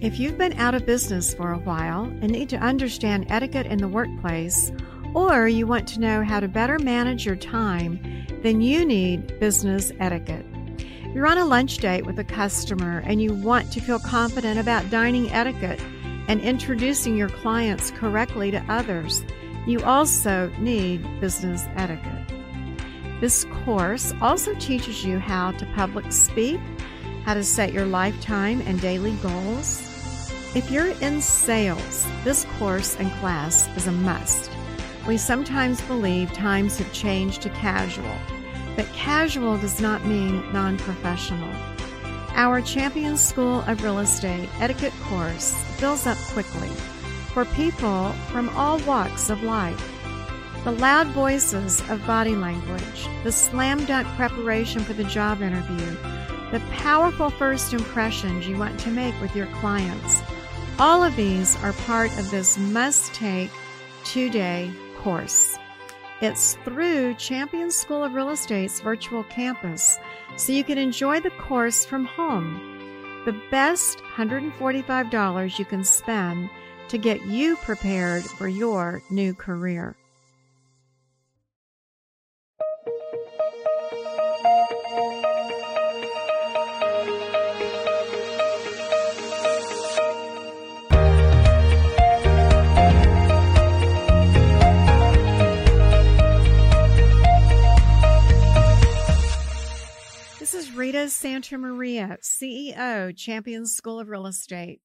If you've been out of business for a while and need to understand etiquette in the workplace, or you want to know how to better manage your time, then you need business etiquette. You're on a lunch date with a customer and you want to feel confident about dining etiquette and introducing your clients correctly to others. You also need business etiquette. This course also teaches you how to public speak, how to set your lifetime and daily goals, if you're in sales, this course and class is a must. We sometimes believe times have changed to casual, but casual does not mean non professional. Our Champion School of Real Estate etiquette course fills up quickly for people from all walks of life. The loud voices of body language, the slam dunk preparation for the job interview, the powerful first impressions you want to make with your clients all of these are part of this must take two day course. It's through Champion School of Real Estate's virtual campus, so you can enjoy the course from home. The best $145 you can spend to get you prepared for your new career. Rita Santamaria, CEO, Champion School of Real Estate,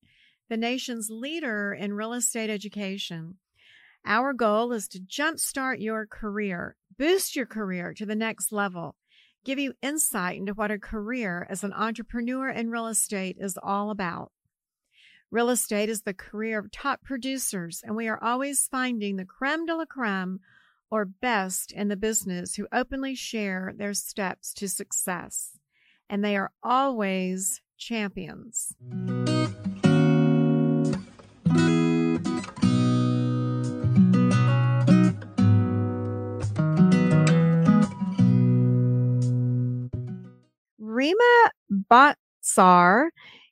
the nation's leader in real estate education. Our goal is to jumpstart your career, boost your career to the next level, give you insight into what a career as an entrepreneur in real estate is all about. Real estate is the career of top producers, and we are always finding the creme de la creme or best in the business who openly share their steps to success and they are always champions. Rima Bhavsar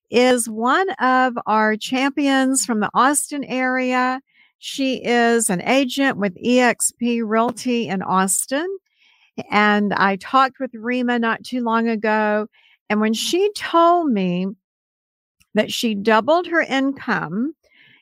is one of our champions from the Austin area. She is an agent with eXp Realty in Austin. And I talked with Rima not too long ago. And when she told me that she doubled her income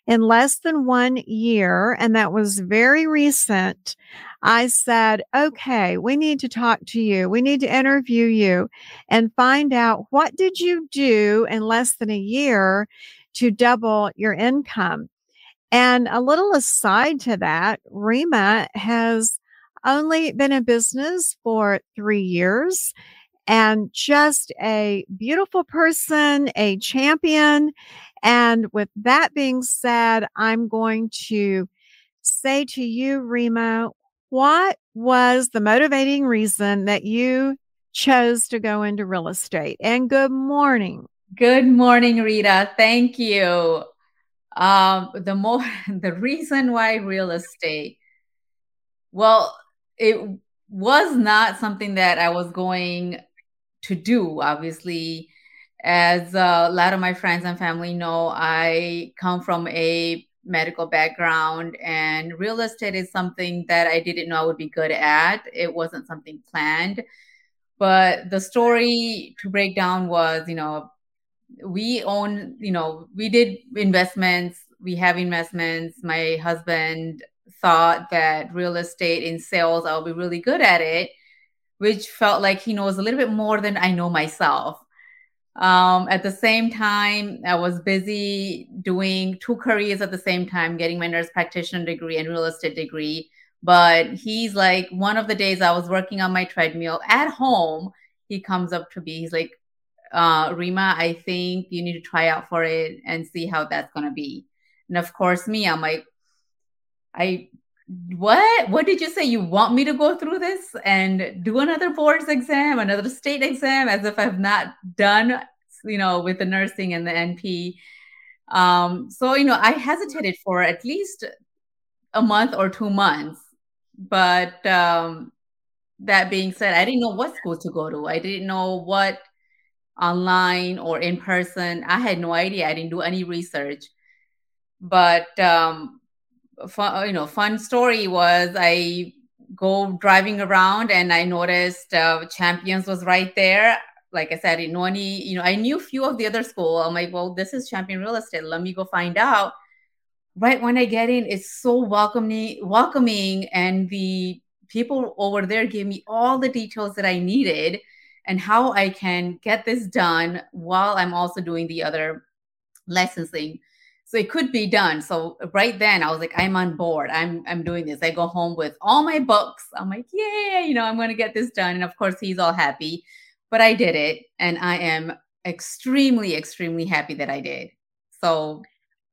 in less than one year, and that was very recent, I said, okay, we need to talk to you. We need to interview you and find out what did you do in less than a year to double your income. And a little aside to that, Rima has only been in business for three years and just a beautiful person, a champion. And with that being said, I'm going to say to you, Rima, what was the motivating reason that you chose to go into real estate? And good morning. Good morning, Rita. Thank you. Um, the more the reason why real estate. Well, it was not something that I was going to do. Obviously, as uh, a lot of my friends and family know, I come from a medical background, and real estate is something that I didn't know I would be good at. It wasn't something planned. But the story to break down was, you know, we own, you know, we did investments, we have investments. My husband thought that real estate in sales, I'll be really good at it, which felt like he knows a little bit more than I know myself. Um, at the same time, I was busy doing two careers at the same time, getting my nurse practitioner degree and real estate degree. But he's like, one of the days I was working on my treadmill at home, he comes up to me. He's like, uh, Rima, I think you need to try out for it and see how that's going to be. And of course, me, I'm like, I what what did you say you want me to go through this and do another boards exam another state exam as if i've not done you know with the nursing and the np um so you know i hesitated for at least a month or two months but um that being said i didn't know what school to go to i didn't know what online or in person. I had no idea. I didn't do any research. But um, fun, you know, fun story was I go driving around and I noticed uh, Champions was right there. Like I said, in any, you know, I knew few of the other school. I'm like, well, this is Champion Real Estate. Let me go find out. Right when I get in, it's so welcoming, welcoming, and the people over there gave me all the details that I needed and how I can get this done while I'm also doing the other licensing so it could be done. So right then i was like i'm on board. I'm i'm doing this. I go home with all my books. I'm like yeah you know i'm going to get this done. And of course he's all happy. But i did it and i am extremely extremely happy that i did. So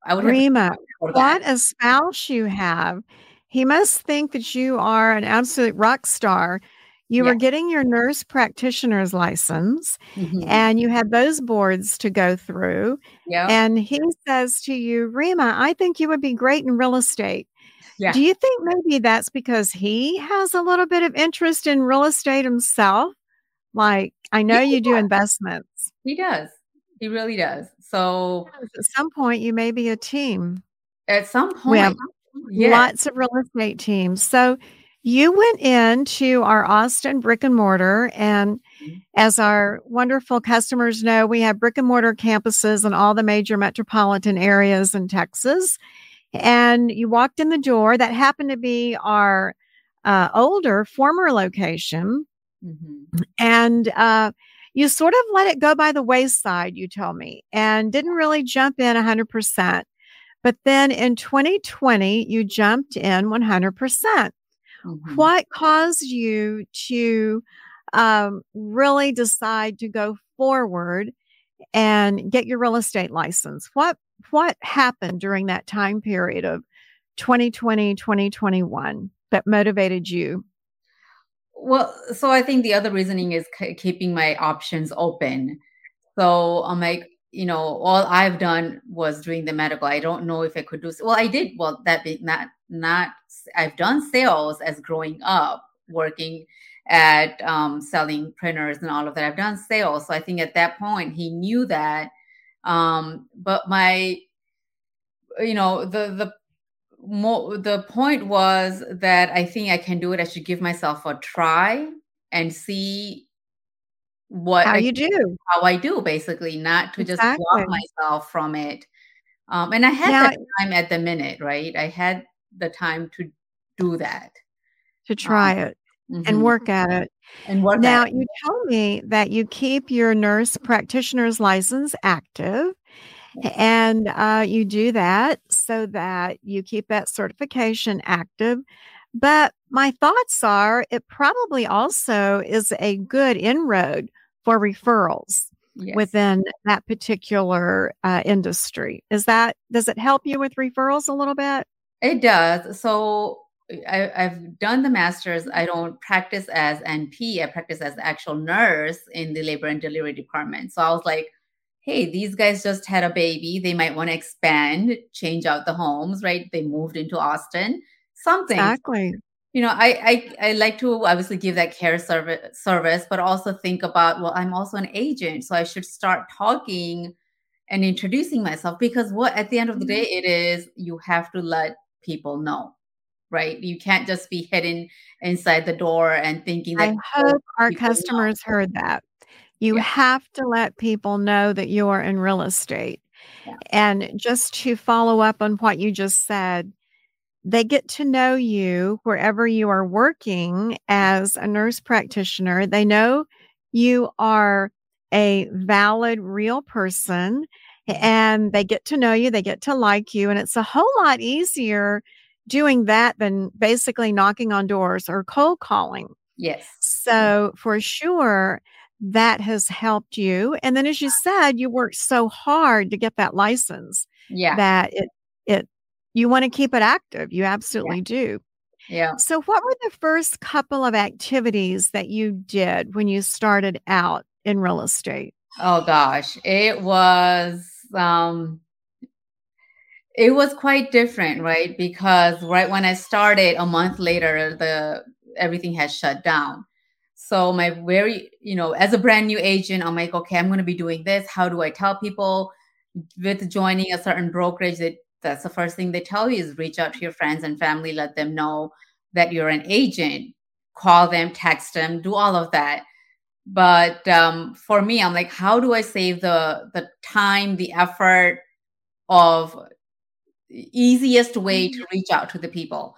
i would Rima, what a spouse you have. He must think that you are an absolute rock star you yeah. were getting your nurse practitioner's license mm-hmm. and you had those boards to go through. Yeah. And he says to you, Rima, I think you would be great in real estate. Yeah. Do you think maybe that's because he has a little bit of interest in real estate himself? Like, I know you do investments. He does. He really does. So, at some point, you may be a team. At some point, we have yes. lots of real estate teams. So, you went into our Austin brick and mortar, and mm-hmm. as our wonderful customers know, we have brick and mortar campuses in all the major metropolitan areas in Texas. And you walked in the door, that happened to be our uh, older former location. Mm-hmm. And uh, you sort of let it go by the wayside, you told me, and didn't really jump in 100%. But then in 2020, you jumped in 100%. Mm-hmm. What caused you to um, really decide to go forward and get your real estate license? What what happened during that time period of 2020 2021 that motivated you? Well, so I think the other reasoning is c- keeping my options open. So I'm like, you know, all I've done was doing the medical. I don't know if I could do. Well, I did. Well, that be not not. I've done sales as growing up, working at um, selling printers and all of that. I've done sales, so I think at that point he knew that. Um, but my, you know, the the more the point was that I think I can do it. I should give myself a try and see what how I, you do how I do basically not to exactly. just block myself from it um, and I had now, that time at the minute right I had the time to do that to try um, it mm-hmm. and work at it and work now you tell me that you keep your nurse practitioner's license active and uh, you do that so that you keep that certification active but my thoughts are it probably also is a good inroad for referrals yes. within that particular uh, industry. Is that does it help you with referrals a little bit? It does. So I, have done the master's. I don't practice as NP. I practice as actual nurse in the labor and delivery department. So I was like, hey, these guys just had a baby. They might want to expand, change out the homes, right? They moved into Austin. Something. Exactly you know I, I i like to obviously give that care service service but also think about well i'm also an agent so i should start talking and introducing myself because what at the end of the day mm-hmm. it is you have to let people know right you can't just be hidden inside the door and thinking that i hope our customers know. heard that you yeah. have to let people know that you are in real estate yeah. and just to follow up on what you just said they get to know you wherever you are working as a nurse practitioner. They know you are a valid, real person, and they get to know you, they get to like you. And it's a whole lot easier doing that than basically knocking on doors or cold calling. Yes. So, for sure, that has helped you. And then, as you said, you worked so hard to get that license. Yeah. That it, it you want to keep it active. You absolutely yeah. do. Yeah. So, what were the first couple of activities that you did when you started out in real estate? Oh gosh, it was um it was quite different, right? Because right when I started, a month later, the everything has shut down. So my very, you know, as a brand new agent, I'm like, okay, I'm going to be doing this. How do I tell people with joining a certain brokerage that that's the first thing they tell you is reach out to your friends and family, let them know that you're an agent, call them, text them, do all of that. But um, for me, I'm like, how do I save the the time, the effort of easiest way to mm-hmm. reach out to the people?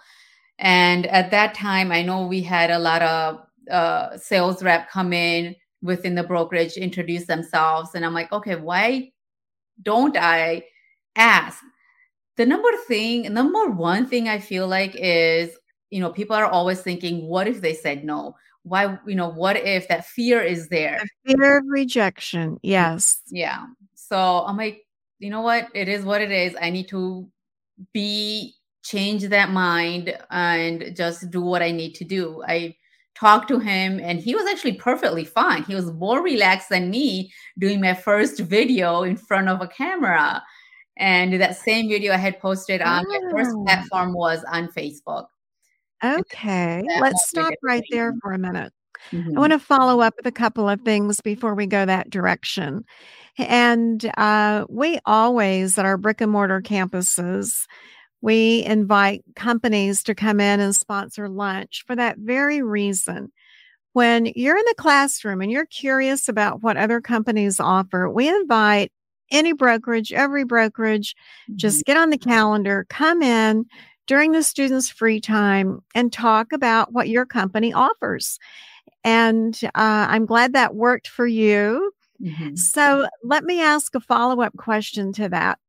And at that time, I know we had a lot of uh, sales rep come in within the brokerage, introduce themselves, and I'm like, okay, why don't I ask? The number thing, number one thing I feel like is, you know, people are always thinking, what if they said no? Why, you know, what if that fear is there? The fear of rejection. Yes. Yeah. So I'm like, you know what? It is what it is. I need to be change that mind and just do what I need to do. I talked to him and he was actually perfectly fine. He was more relaxed than me doing my first video in front of a camera. And that same video I had posted on oh. my first oh. platform was on Facebook. Okay, let's stop right there for a minute. Mm-hmm. I want to follow up with a couple of things before we go that direction. And uh, we always, at our brick and mortar campuses, we invite companies to come in and sponsor lunch for that very reason. When you're in the classroom and you're curious about what other companies offer, we invite any brokerage, every brokerage, mm-hmm. just get on the calendar, come in during the students' free time and talk about what your company offers. And uh, I'm glad that worked for you. Mm-hmm. So let me ask a follow up question to that.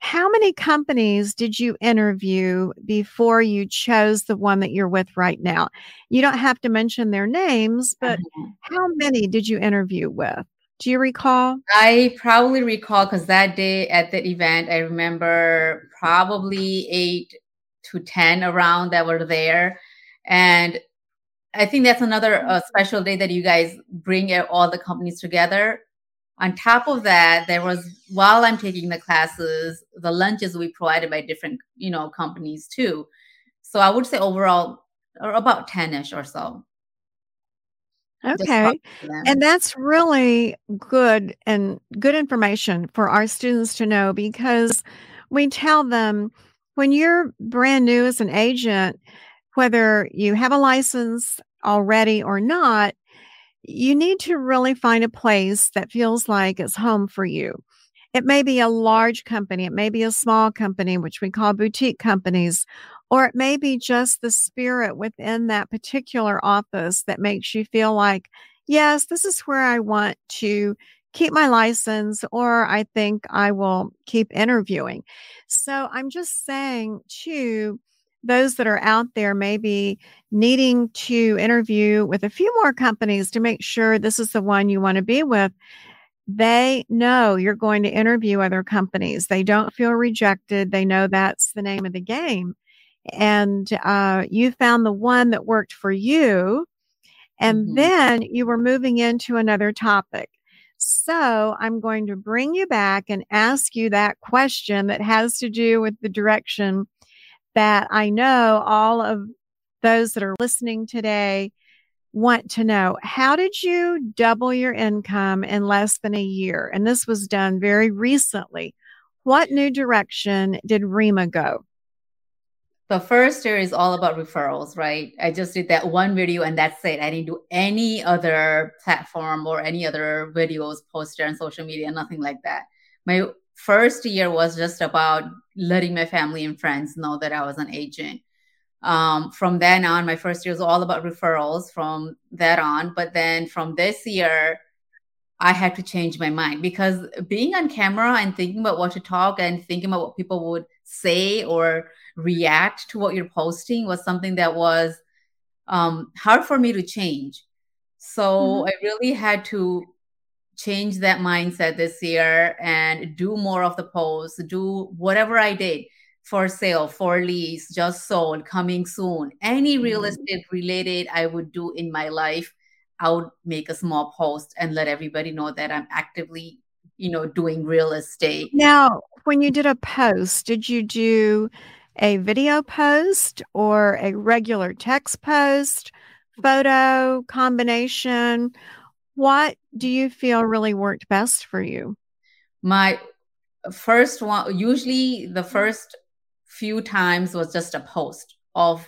How many companies did you interview before you chose the one that you're with right now? You don't have to mention their names, but uh-huh. how many did you interview with? Do you recall? I probably recall because that day at the event, I remember probably eight to 10 around that were there. And I think that's another uh, special day that you guys bring all the companies together. On top of that there was while i'm taking the classes the lunches we provided by different you know companies too. So i would say overall or about 10ish or so. Okay. and that's really good and good information for our students to know because we tell them when you're brand new as an agent whether you have a license already or not you need to really find a place that feels like it's home for you. It may be a large company, it may be a small company, which we call boutique companies, or it may be just the spirit within that particular office that makes you feel like, yes, this is where I want to keep my license, or I think I will keep interviewing. So I'm just saying, too, those that are out there maybe needing to interview with a few more companies to make sure this is the one you want to be with, they know you're going to interview other companies. They don't feel rejected. They know that's the name of the game. And uh, you found the one that worked for you. And mm-hmm. then you were moving into another topic. So I'm going to bring you back and ask you that question that has to do with the direction that I know all of those that are listening today want to know. How did you double your income in less than a year? And this was done very recently. What new direction did Rima go? The first year is all about referrals, right? I just did that one video and that's it. I didn't do any other platform or any other videos posted on social media, nothing like that. My first year was just about letting my family and friends know that I was an agent. Um, from then on, my first year was all about referrals from that on. But then from this year, I had to change my mind because being on camera and thinking about what to talk and thinking about what people would say or react to what you're posting was something that was um, hard for me to change. So mm-hmm. I really had to change that mindset this year and do more of the posts, do whatever I did for sale, for lease, just sold, coming soon, any real mm-hmm. estate related I would do in my life. I would make a small post and let everybody know that I'm actively, you know, doing real estate. Now, when you did a post, did you do a video post or a regular text post? photo combination? What do you feel really worked best for you? My first one, usually the first few times was just a post of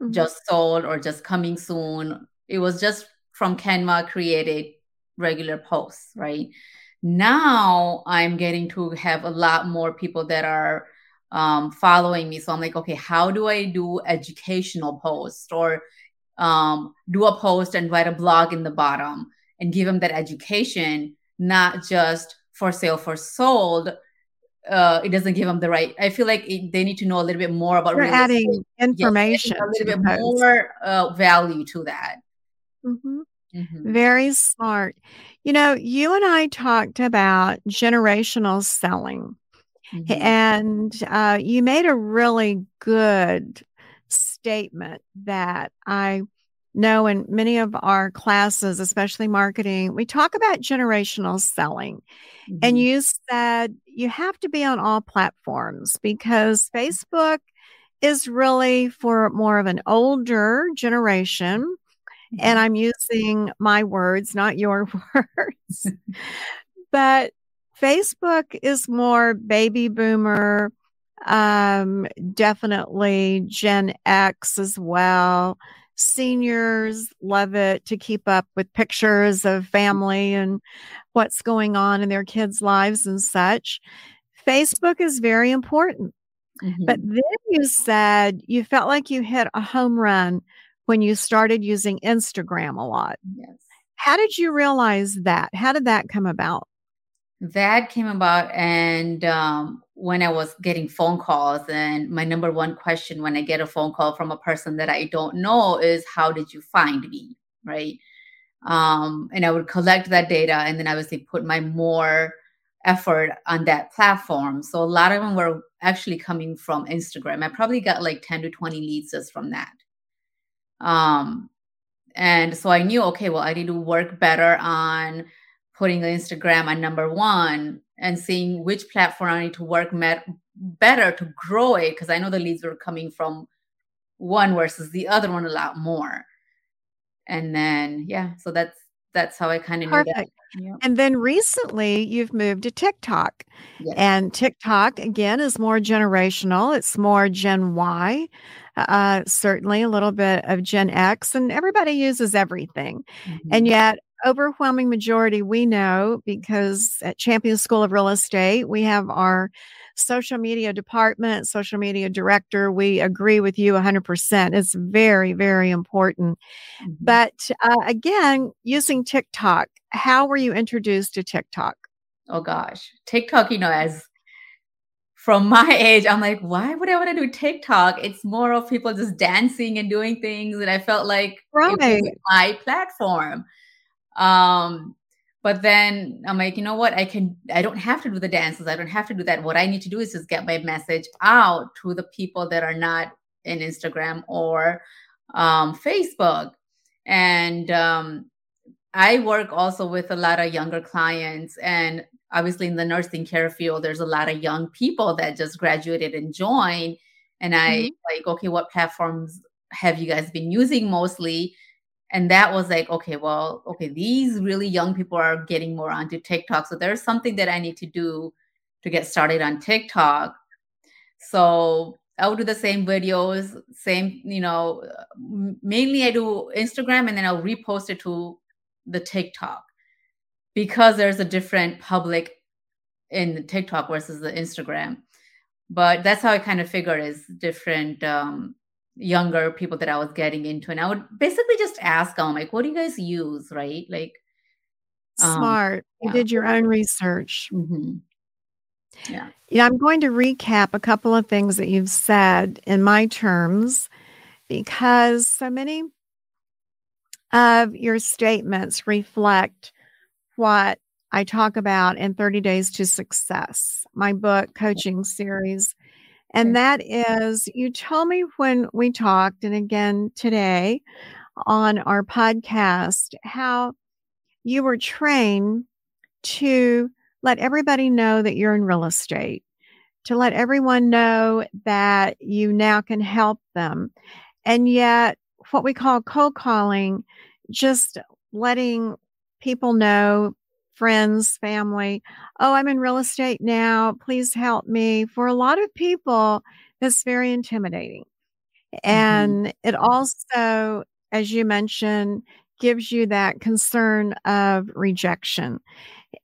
mm-hmm. just sold or just coming soon. It was just from Canva created regular posts, right? Now I'm getting to have a lot more people that are um, following me. So I'm like, okay, how do I do educational posts or um, do a post and write a blog in the bottom and give them that education, not just for sale for sold. Uh, it doesn't give them the right. I feel like it, they need to know a little bit more about. You're adding information, a little bit more uh, value to that. Mm-hmm. Mm-hmm. Very smart. You know, you and I talked about generational selling, mm-hmm. and uh, you made a really good statement that I know in many of our classes, especially marketing, we talk about generational selling. Mm-hmm. And you said you have to be on all platforms because Facebook is really for more of an older generation and I'm using my words, not your words. but Facebook is more baby boomer, um, definitely Gen X as well. Seniors love it to keep up with pictures of family and what's going on in their kids' lives and such. Facebook is very important. Mm-hmm. But then you said you felt like you hit a home run when you started using Instagram a lot. Yes. How did you realize that? How did that come about? That came about, and um, when I was getting phone calls, and my number one question when I get a phone call from a person that I don't know is, How did you find me? Right. Um, and I would collect that data and then obviously put my more effort on that platform. So a lot of them were actually coming from Instagram. I probably got like 10 to 20 leads just from that. Um, and so I knew, okay, well, I need to work better on putting Instagram at number one and seeing which platform I need to work met- better to grow it because I know the leads were coming from one versus the other one a lot more. And then yeah, so that's that's how I kind of knew that. Yeah. And then recently you've moved to TikTok. Yes. And TikTok again is more generational. It's more Gen Y uh, certainly a little bit of Gen X, and everybody uses everything. Mm-hmm. And yet, overwhelming majority we know because at Champion School of Real Estate, we have our social media department, social media director. We agree with you 100%. It's very, very important. Mm-hmm. But uh, again, using TikTok, how were you introduced to TikTok? Oh gosh, TikTok, you know, as from my age, I'm like, why would I want to do TikTok? It's more of people just dancing and doing things. And I felt like right. my platform. Um, but then I'm like, you know what? I can, I don't have to do the dances. I don't have to do that. What I need to do is just get my message out to the people that are not in Instagram or um, Facebook. And um, I work also with a lot of younger clients. And obviously in the nursing care field there's a lot of young people that just graduated and joined and i mm-hmm. like okay what platforms have you guys been using mostly and that was like okay well okay these really young people are getting more onto tiktok so there's something that i need to do to get started on tiktok so i will do the same videos same you know mainly i do instagram and then i'll repost it to the tiktok because there's a different public in the TikTok versus the Instagram. But that's how I kind of figure is different um, younger people that I was getting into. And I would basically just ask them, like, what do you guys use? Right. Like, um, smart. Yeah. You did your own research. Mm-hmm. Yeah. Yeah. I'm going to recap a couple of things that you've said in my terms because so many of your statements reflect what I talk about in 30 Days to Success, my book coaching series. And that is, you told me when we talked, and again today on our podcast, how you were trained to let everybody know that you're in real estate, to let everyone know that you now can help them. And yet, what we call cold calling, just letting people know, friends, family, oh, I'm in real estate now. Please help me. For a lot of people, that's very intimidating. Mm-hmm. And mm-hmm. it also, as you mentioned, gives you that concern of rejection.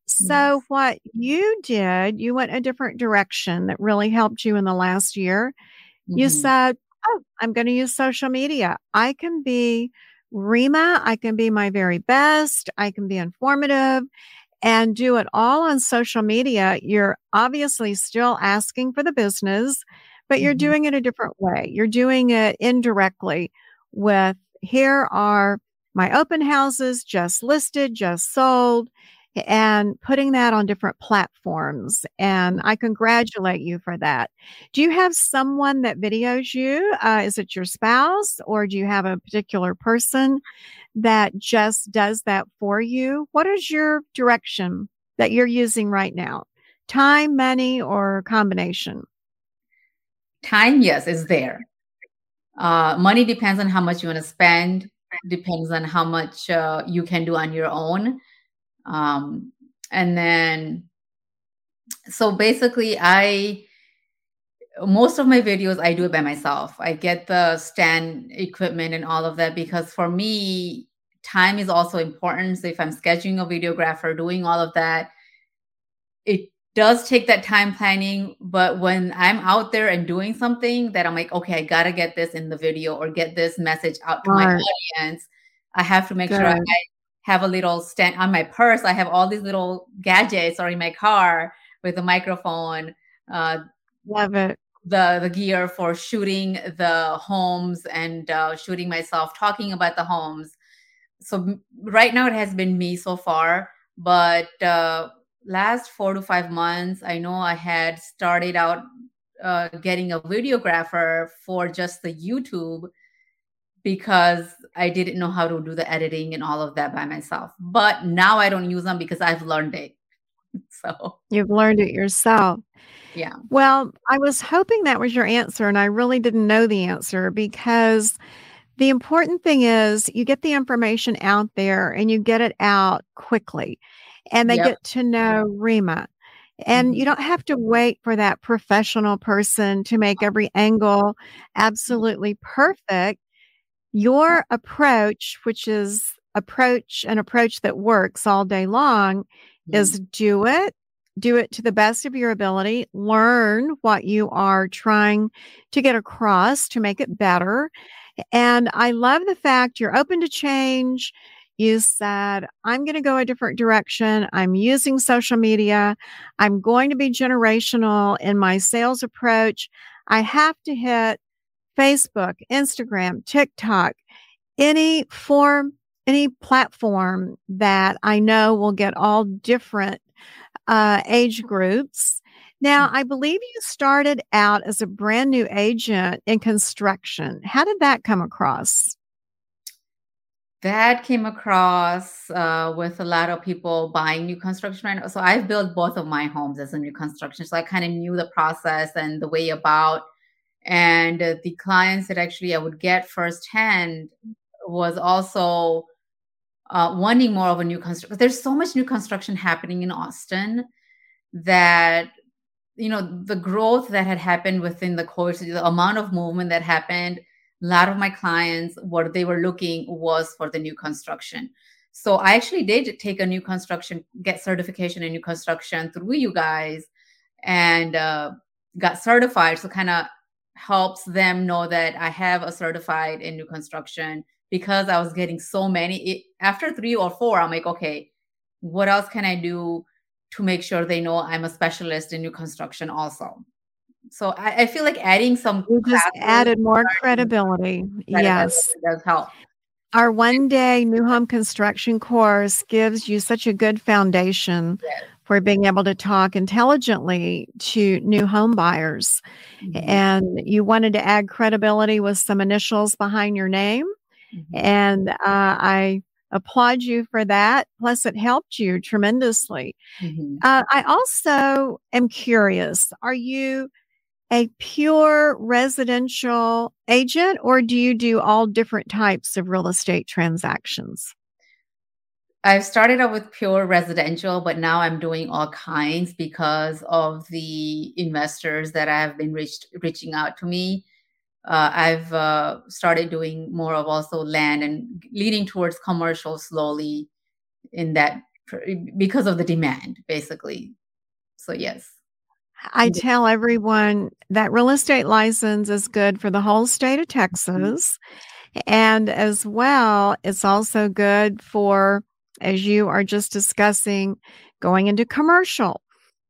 So, yes. what you did, you went a different direction that really helped you in the last year. Mm-hmm. You said, Oh, I'm going to use social media. I can be Rima. I can be my very best. I can be informative and do it all on social media. You're obviously still asking for the business, but you're mm-hmm. doing it a different way. You're doing it indirectly with here are my open houses just listed, just sold and putting that on different platforms. And I congratulate you for that. Do you have someone that videos you? Uh, is it your spouse or do you have a particular person that just does that for you? What is your direction that you're using right now? Time, money, or combination? Time, yes, is there. Uh, money depends on how much you want to spend, depends on how much uh, you can do on your own um, and then, so basically, I most of my videos I do it by myself. I get the stand equipment and all of that because for me, time is also important. So if I'm scheduling a videographer, doing all of that, it does take that time planning. But when I'm out there and doing something that I'm like, okay, I gotta get this in the video or get this message out to right. my audience, I have to make Good. sure I have a little stand on my purse. I have all these little gadgets or in my car with a microphone. Uh, Love it. The the gear for shooting the homes and uh, shooting myself talking about the homes. So right now it has been me so far, but uh, last four to five months, I know I had started out uh, getting a videographer for just the YouTube because I didn't know how to do the editing and all of that by myself. But now I don't use them because I've learned it. So you've learned it yourself. Yeah. Well, I was hoping that was your answer, and I really didn't know the answer because the important thing is you get the information out there and you get it out quickly, and they yep. get to know Rima. And mm-hmm. you don't have to wait for that professional person to make every angle absolutely perfect your approach, which is approach an approach that works all day long, mm-hmm. is do it, do it to the best of your ability, learn what you are trying to get across to make it better. And I love the fact you're open to change. You said, I'm going to go a different direction. I'm using social media. I'm going to be generational in my sales approach. I have to hit Facebook, Instagram, TikTok, any form, any platform that I know will get all different uh, age groups. Now, mm. I believe you started out as a brand new agent in construction. How did that come across? That came across uh, with a lot of people buying new construction right now. So I've built both of my homes as a new construction. So I kind of knew the process and the way about and uh, the clients that actually I would get firsthand was also uh, wanting more of a new construction. There's so much new construction happening in Austin that you know the growth that had happened within the course, the amount of movement that happened. A lot of my clients, what they were looking was for the new construction. So I actually did take a new construction, get certification in new construction through you guys, and uh, got certified. So kind of helps them know that I have a certified in new construction because I was getting so many. It, after three or four, I'm like, okay, what else can I do to make sure they know I'm a specialist in new construction also? So I, I feel like adding some you just added more credibility. Yes, does help. Our one day new home construction course gives you such a good foundation yes for being able to talk intelligently to new home buyers. Mm-hmm. And you wanted to add credibility with some initials behind your name. Mm-hmm. And uh, I applaud you for that. Plus, it helped you tremendously. Mm-hmm. Uh, I also am curious are you a pure residential agent or do you do all different types of real estate transactions? I've started out with pure residential, but now I'm doing all kinds because of the investors that I have been reached, reaching out to me. Uh, I've uh, started doing more of also land and leading towards commercial slowly in that because of the demand, basically. So, yes. I tell everyone that real estate license is good for the whole state of mm-hmm. Texas. And as well, it's also good for, as you are just discussing, going into commercial,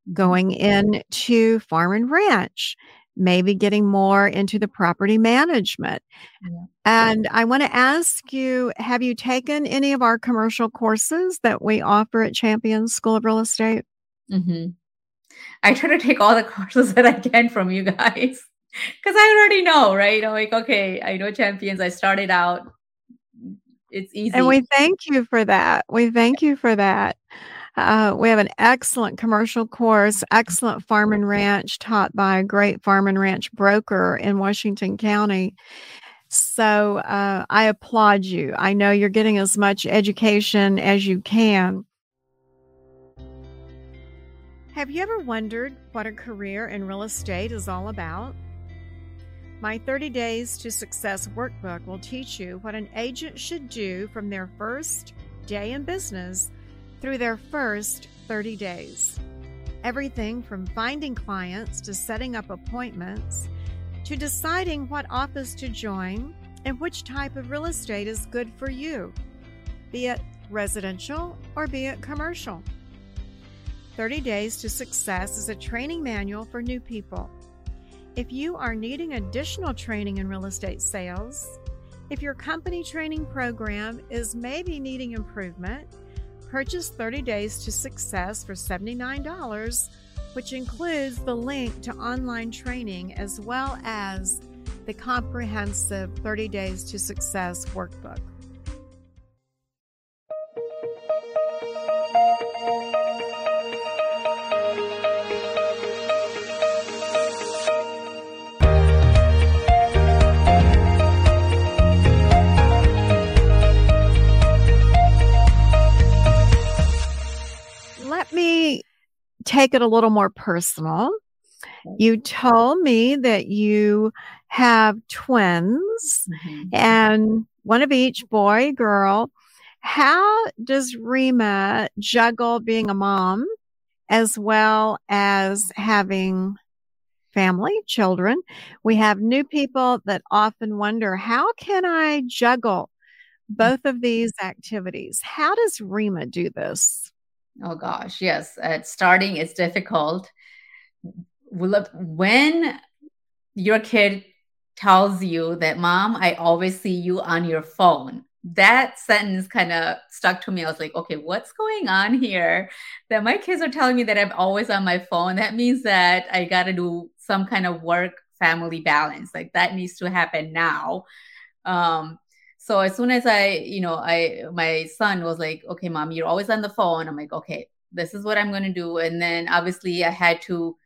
mm-hmm. going into farm and ranch, maybe getting more into the property management. Yeah. And I want to ask you have you taken any of our commercial courses that we offer at Champion School of Real Estate? Mm-hmm. I try to take all the courses that I can from you guys because I already know, right? I'm like, okay, I know champions. I started out. It's easy. And we thank you for that. We thank you for that. Uh, we have an excellent commercial course, excellent farm and ranch taught by a great farm and ranch broker in Washington County. So uh, I applaud you. I know you're getting as much education as you can. Have you ever wondered what a career in real estate is all about? My 30 Days to Success workbook will teach you what an agent should do from their first day in business through their first 30 days. Everything from finding clients to setting up appointments to deciding what office to join and which type of real estate is good for you, be it residential or be it commercial. 30 Days to Success is a training manual for new people. If you are needing additional training in real estate sales, if your company training program is maybe needing improvement, purchase 30 Days to Success for $79, which includes the link to online training as well as the comprehensive 30 Days to Success workbook. Take it a little more personal. You told me that you have twins mm-hmm. and one of each boy, girl. How does Rima juggle being a mom as well as having family, children? We have new people that often wonder, how can I juggle both of these activities? How does Rima do this? Oh gosh, yes. At starting, it's difficult. When your kid tells you that, Mom, I always see you on your phone, that sentence kind of stuck to me. I was like, okay, what's going on here? That my kids are telling me that I'm always on my phone. That means that I got to do some kind of work family balance. Like that needs to happen now. Um, so as soon as I, you know, I my son was like, "Okay, mom, you're always on the phone." I'm like, "Okay, this is what I'm going to do." And then obviously I had to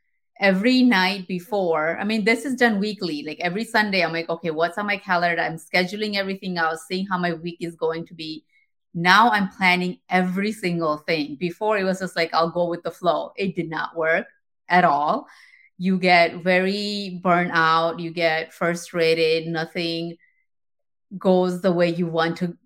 every night before. I mean, this is done weekly. Like every Sunday I'm like, "Okay, what's on my calendar?" I'm scheduling everything out, seeing how my week is going to be. Now I'm planning every single thing. Before it was just like I'll go with the flow. It did not work at all. You get very burnt out, you get frustrated, nothing goes the way you want to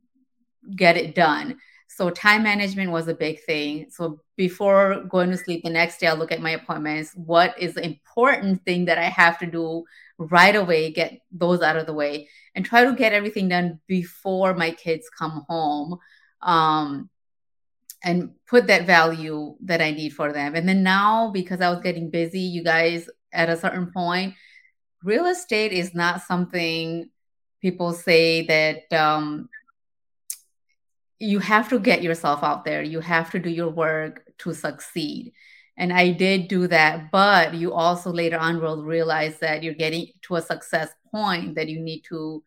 get it done. So time management was a big thing. So before going to sleep the next day, I'll look at my appointments. What is the important thing that I have to do right away? Get those out of the way and try to get everything done before my kids come home. Um, and put that value that I need for them. And then now, because I was getting busy, you guys, at a certain point, real estate is not something people say that um, you have to get yourself out there you have to do your work to succeed and i did do that but you also later on will realize that you're getting to a success point that you need to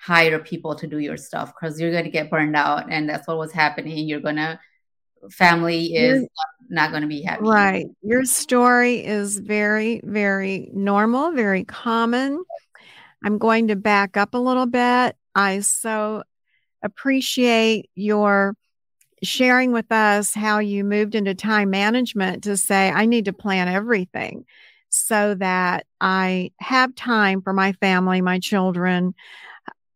hire people to do your stuff because you're going to get burned out and that's what was happening you're going to family is not going to be happy. Right. Your story is very, very normal, very common. I'm going to back up a little bit. I so appreciate your sharing with us how you moved into time management to say, I need to plan everything so that I have time for my family, my children.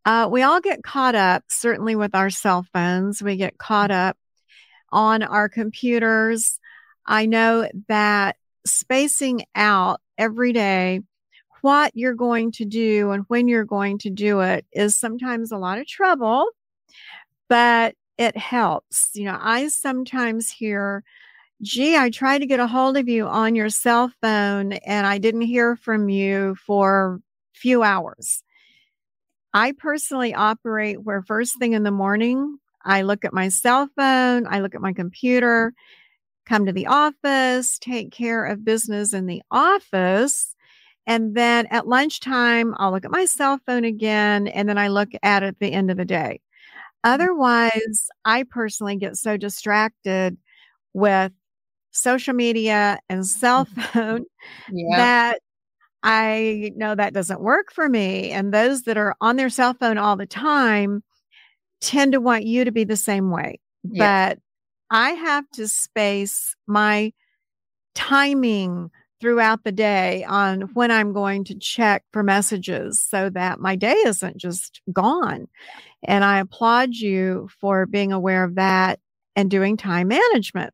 Uh, we all get caught up, certainly with our cell phones. We get caught up on our computers. I know that spacing out every day what you're going to do and when you're going to do it is sometimes a lot of trouble, but it helps. You know, I sometimes hear, gee, I tried to get a hold of you on your cell phone and I didn't hear from you for a few hours. I personally operate where first thing in the morning, I look at my cell phone, I look at my computer, come to the office, take care of business in the office. And then at lunchtime, I'll look at my cell phone again, and then I look at it at the end of the day. Mm-hmm. Otherwise, I personally get so distracted with social media and cell mm-hmm. phone yeah. that I know that doesn't work for me. And those that are on their cell phone all the time tend to want you to be the same way. Yes. But I have to space my timing throughout the day on when I'm going to check for messages so that my day isn't just gone. And I applaud you for being aware of that and doing time management.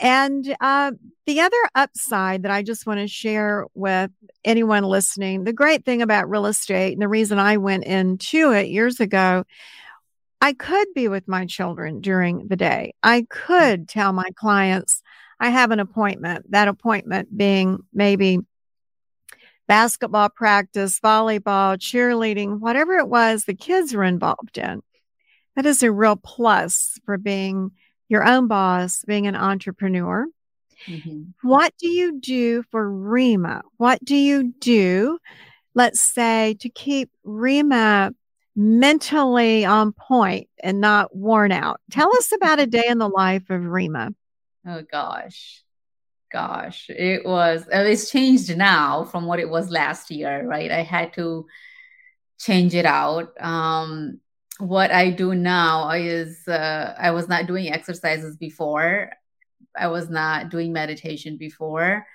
And uh, the other upside that I just want to share with anyone listening the great thing about real estate and the reason I went into it years ago I could be with my children during the day. I could tell my clients I have an appointment, that appointment being maybe basketball practice, volleyball, cheerleading, whatever it was the kids were involved in. That is a real plus for being your own boss, being an entrepreneur. Mm-hmm. What do you do for Rima? What do you do, let's say, to keep Rima mentally on point and not worn out. Tell us about a day in the life of Rima. Oh gosh. Gosh, it was it's changed now from what it was last year, right? I had to change it out. Um what I do now is uh, I was not doing exercises before. I was not doing meditation before.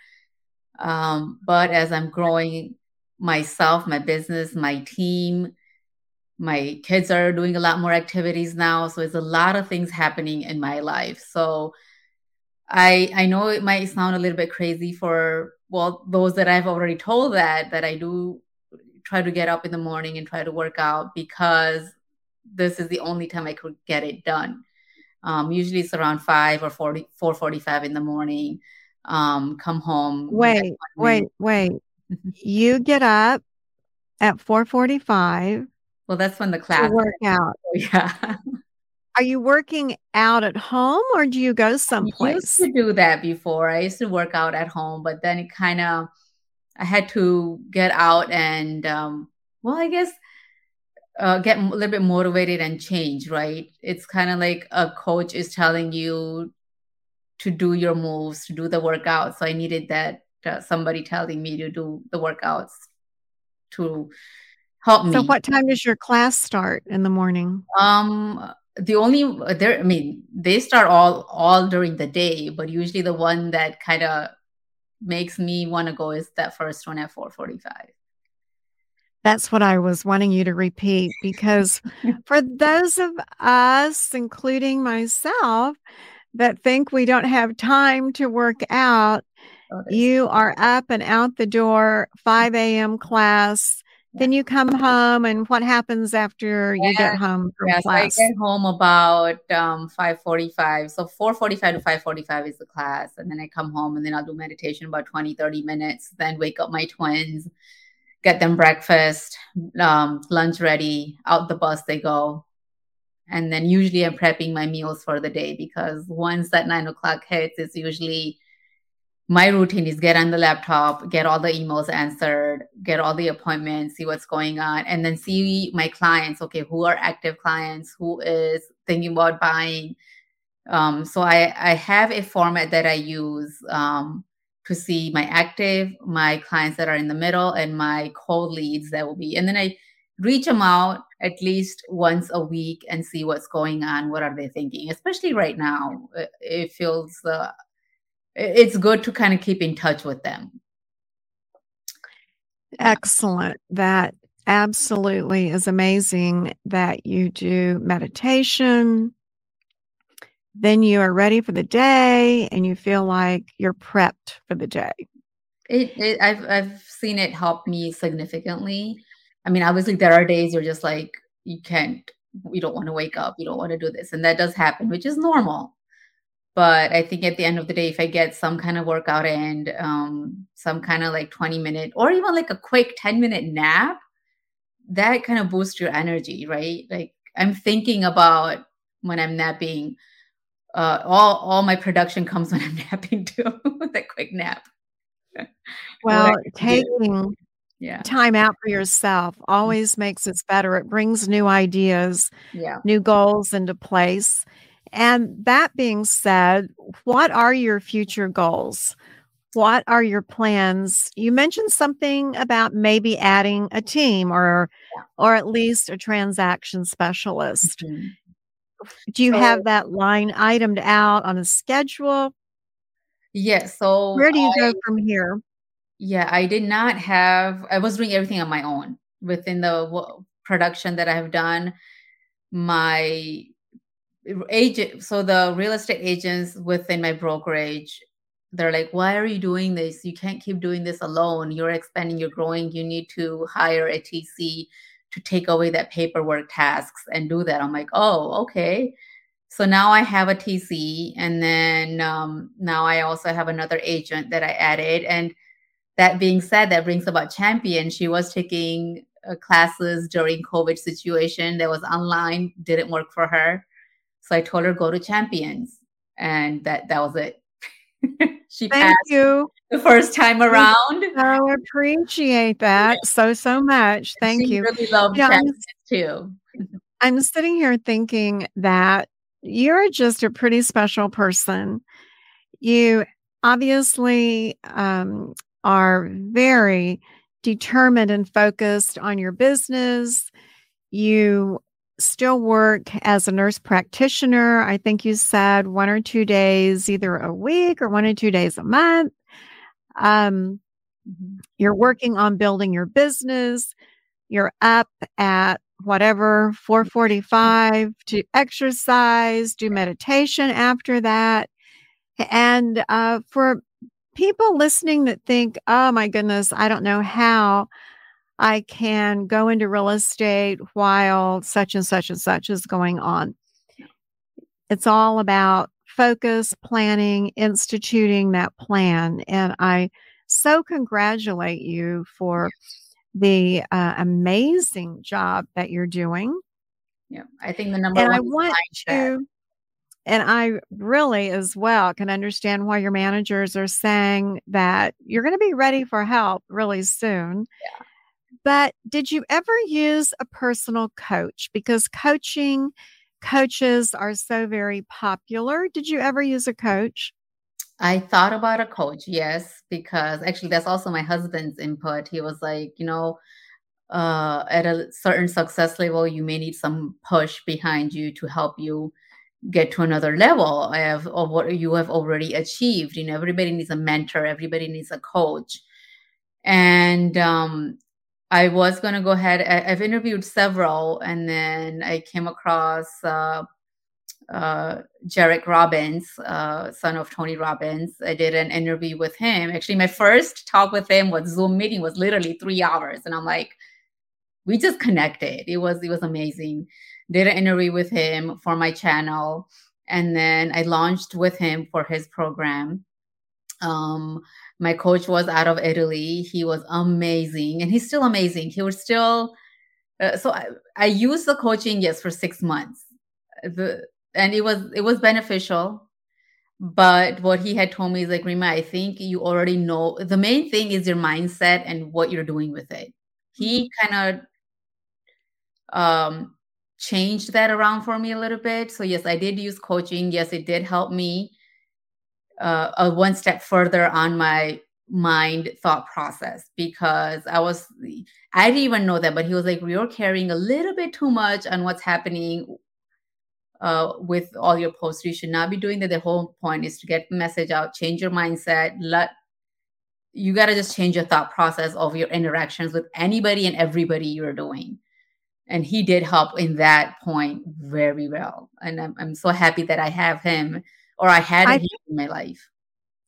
Um, but as I'm growing myself, my business, my team, my kids are doing a lot more activities now so it's a lot of things happening in my life so i i know it might sound a little bit crazy for well those that i've already told that that i do try to get up in the morning and try to work out because this is the only time i could get it done. Um, usually it's around 5 or 40 4.45 in the morning. Um, come home wait wait wait. You get up at 4.45 well, that's when the class work out. Yeah. Are you working out at home or do you go someplace? I used to do that before. I used to work out at home, but then it kind of, I had to get out and, um, well, I guess uh, get a little bit motivated and change, right? It's kind of like a coach is telling you to do your moves, to do the workout. So I needed that uh, somebody telling me to do the workouts to help me. So what time does your class start in the morning? Um the only there I mean they start all all during the day, but usually the one that kind of makes me want to go is that first one at 4:45. That's what I was wanting you to repeat because for those of us including myself that think we don't have time to work out, oh, you are up and out the door 5 a.m. class then you come home, and what happens after you get home from yeah, class? I get home about um, five forty-five. So four forty-five to five forty-five is the class, and then I come home, and then I'll do meditation about 20, 30 minutes. Then wake up my twins, get them breakfast, um, lunch ready. Out the bus they go, and then usually I'm prepping my meals for the day because once that nine o'clock hits, it's usually my routine is get on the laptop, get all the emails answered, get all the appointments, see what's going on, and then see my clients. Okay, who are active clients? Who is thinking about buying? Um, so I, I have a format that I use um, to see my active, my clients that are in the middle, and my cold leads that will be. And then I reach them out at least once a week and see what's going on. What are they thinking? Especially right now, it feels uh, it's good to kind of keep in touch with them. Excellent. That absolutely is amazing that you do meditation. Then you are ready for the day and you feel like you're prepped for the day. It, it I've I've seen it help me significantly. I mean, obviously there are days you're just like you can't you don't want to wake up, you don't want to do this and that does happen, which is normal. But I think at the end of the day, if I get some kind of workout and um, some kind of like 20 minute or even like a quick 10 minute nap, that kind of boosts your energy, right? Like I'm thinking about when I'm napping, uh, all all my production comes when I'm napping too. that quick nap. well, taking yeah. time out for yourself mm-hmm. always makes us better. It brings new ideas, yeah. new goals into place. And that being said, what are your future goals? what are your plans? You mentioned something about maybe adding a team or or at least a transaction specialist. Mm-hmm. Do you so, have that line itemed out on a schedule? Yes. so where do you I, go from here? Yeah, I did not have I was doing everything on my own within the w- production that I have done. My agent so the real estate agents within my brokerage they're like, why are you doing this? You can't keep doing this alone. You're expanding, you're growing. You need to hire a TC to take away that paperwork tasks and do that. I'm like, oh, okay. So now I have a TC, and then um, now I also have another agent that I added. And that being said, that brings about Champion. She was taking uh, classes during COVID situation that was online, didn't work for her. So I told her go to Champions, and that that was it. she Thank passed you. the first time around. I appreciate that yeah. so so much. Thank she you. Really love you know, too. I'm sitting here thinking that you're just a pretty special person. You obviously um, are very determined and focused on your business. You still work as a nurse practitioner. I think you said one or two days, either a week or one or two days a month. Um, mm-hmm. You're working on building your business. You're up at whatever 445 to exercise, do meditation after that. And uh, for people listening that think, oh my goodness, I don't know how I can go into real estate while such and such and such is going on. It's all about focus, planning, instituting that plan. And I so congratulate you for the uh, amazing job that you're doing. Yeah, I think the number and I want to, and I really as well can understand why your managers are saying that you're going to be ready for help really soon. Yeah. But did you ever use a personal coach? Because coaching coaches are so very popular. Did you ever use a coach? I thought about a coach, yes, because actually that's also my husband's input. He was like, you know, uh, at a certain success level, you may need some push behind you to help you get to another level of, of what you have already achieved. You know, everybody needs a mentor, everybody needs a coach. And um, I was going to go ahead. I, have interviewed several, and then I came across uh, uh, Jairek Robbins, uh, son of Tony Robbins. I did an interview with him. Actually, my first talk with him was Zoom meeting was literally three hours, and I'm like, we just connected. It was it was amazing. Did an interview with him for my channel, and then I launched with him for his program. Um, my coach was out of Italy. He was amazing, and he's still amazing. He was still uh, so I, I used the coaching yes for six months, the, and it was it was beneficial. But what he had told me is like, Rima, I think you already know. The main thing is your mindset and what you're doing with it. He mm-hmm. kind of um changed that around for me a little bit. So yes, I did use coaching. Yes, it did help me uh, a one step further on my mind thought process because I was I didn't even know that, but he was like, "You're carrying a little bit too much on what's happening uh, with all your posts. You should not be doing that. The whole point is to get message out, change your mindset, let you got to just change your thought process of your interactions with anybody and everybody you're doing." And he did help in that point very well, and I'm, I'm so happy that I have him or I had I, in my life.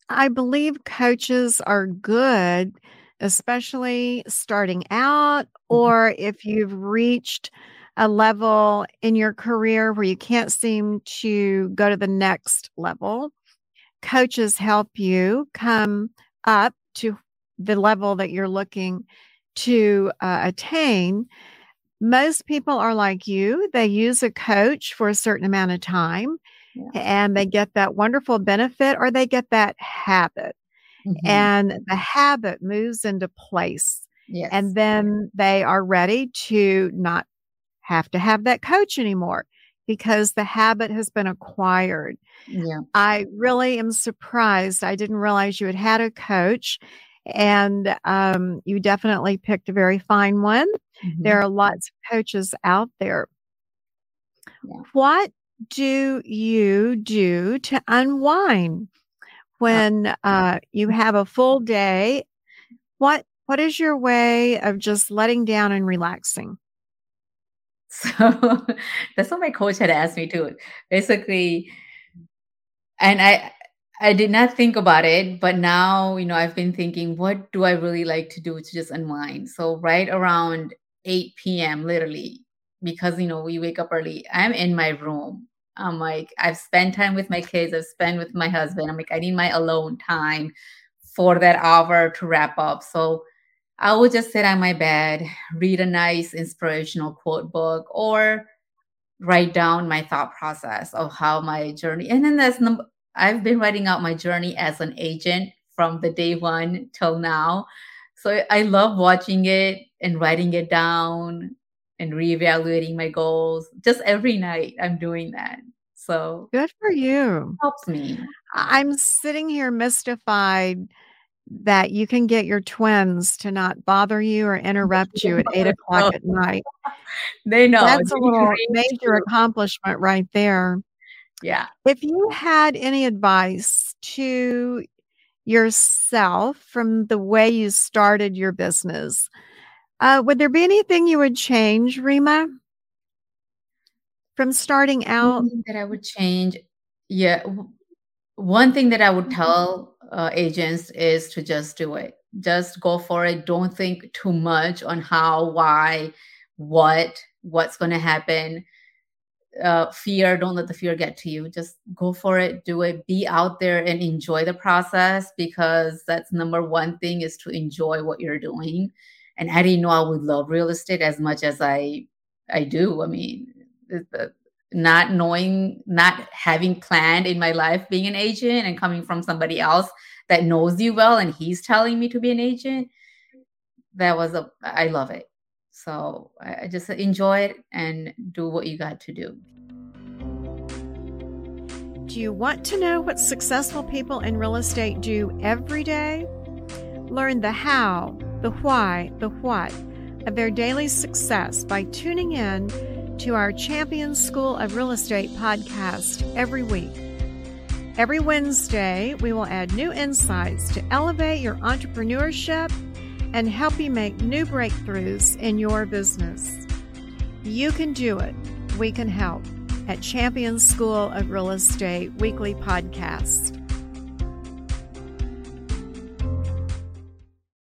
I believe coaches are good, especially starting out, mm-hmm. or if you've reached a level in your career where you can't seem to go to the next level. Coaches help you come up to the level that you're looking to uh, attain. Most people are like you, they use a coach for a certain amount of time and they get that wonderful benefit or they get that habit. Mm-hmm. And the habit moves into place. Yes. And then they are ready to not have to have that coach anymore because the habit has been acquired. Yeah. I really am surprised. I didn't realize you had had a coach and um, you definitely picked a very fine one. Mm-hmm. There are lots of coaches out there. Yeah. What do you do to unwind when uh, you have a full day? What what is your way of just letting down and relaxing? So that's what my coach had asked me to. Basically, and I I did not think about it, but now, you know, I've been thinking, what do I really like to do to just unwind? So right around 8 p.m., literally, because you know we wake up early i'm in my room. I'm like i've spent time with my kids i've spent with my husband. I'm like i need my alone time for that hour to wrap up. So i would just sit on my bed read a nice inspirational quote book or write down my thought process of how my journey and then that's number i've been writing out my journey as an agent from the day one till now. So i love watching it and writing it down and reevaluating my goals. Just every night I'm doing that. So good for you. Helps me. I'm sitting here mystified that you can get your twins to not bother you or interrupt you at eight o'clock at night. They know. That's a little major accomplishment right there. Yeah. If you had any advice to yourself from the way you started your business, uh, would there be anything you would change, Rima, from starting out? that I would change, yeah. One thing that I would mm-hmm. tell uh, agents is to just do it. Just go for it. Don't think too much on how, why, what, what's going to happen. Uh, fear, don't let the fear get to you. Just go for it, do it, be out there and enjoy the process because that's number one thing is to enjoy what you're doing and I didn't know I would love real estate as much as I I do. I mean, not knowing, not having planned in my life being an agent and coming from somebody else that knows you well and he's telling me to be an agent, that was a I love it. So I just enjoy it and do what you got to do. Do you want to know what successful people in real estate do every day? Learn the how the why, the what of their daily success by tuning in to our Champion School of Real Estate podcast every week. Every Wednesday, we will add new insights to elevate your entrepreneurship and help you make new breakthroughs in your business. You can do it. We can help at Champion School of Real Estate Weekly Podcast.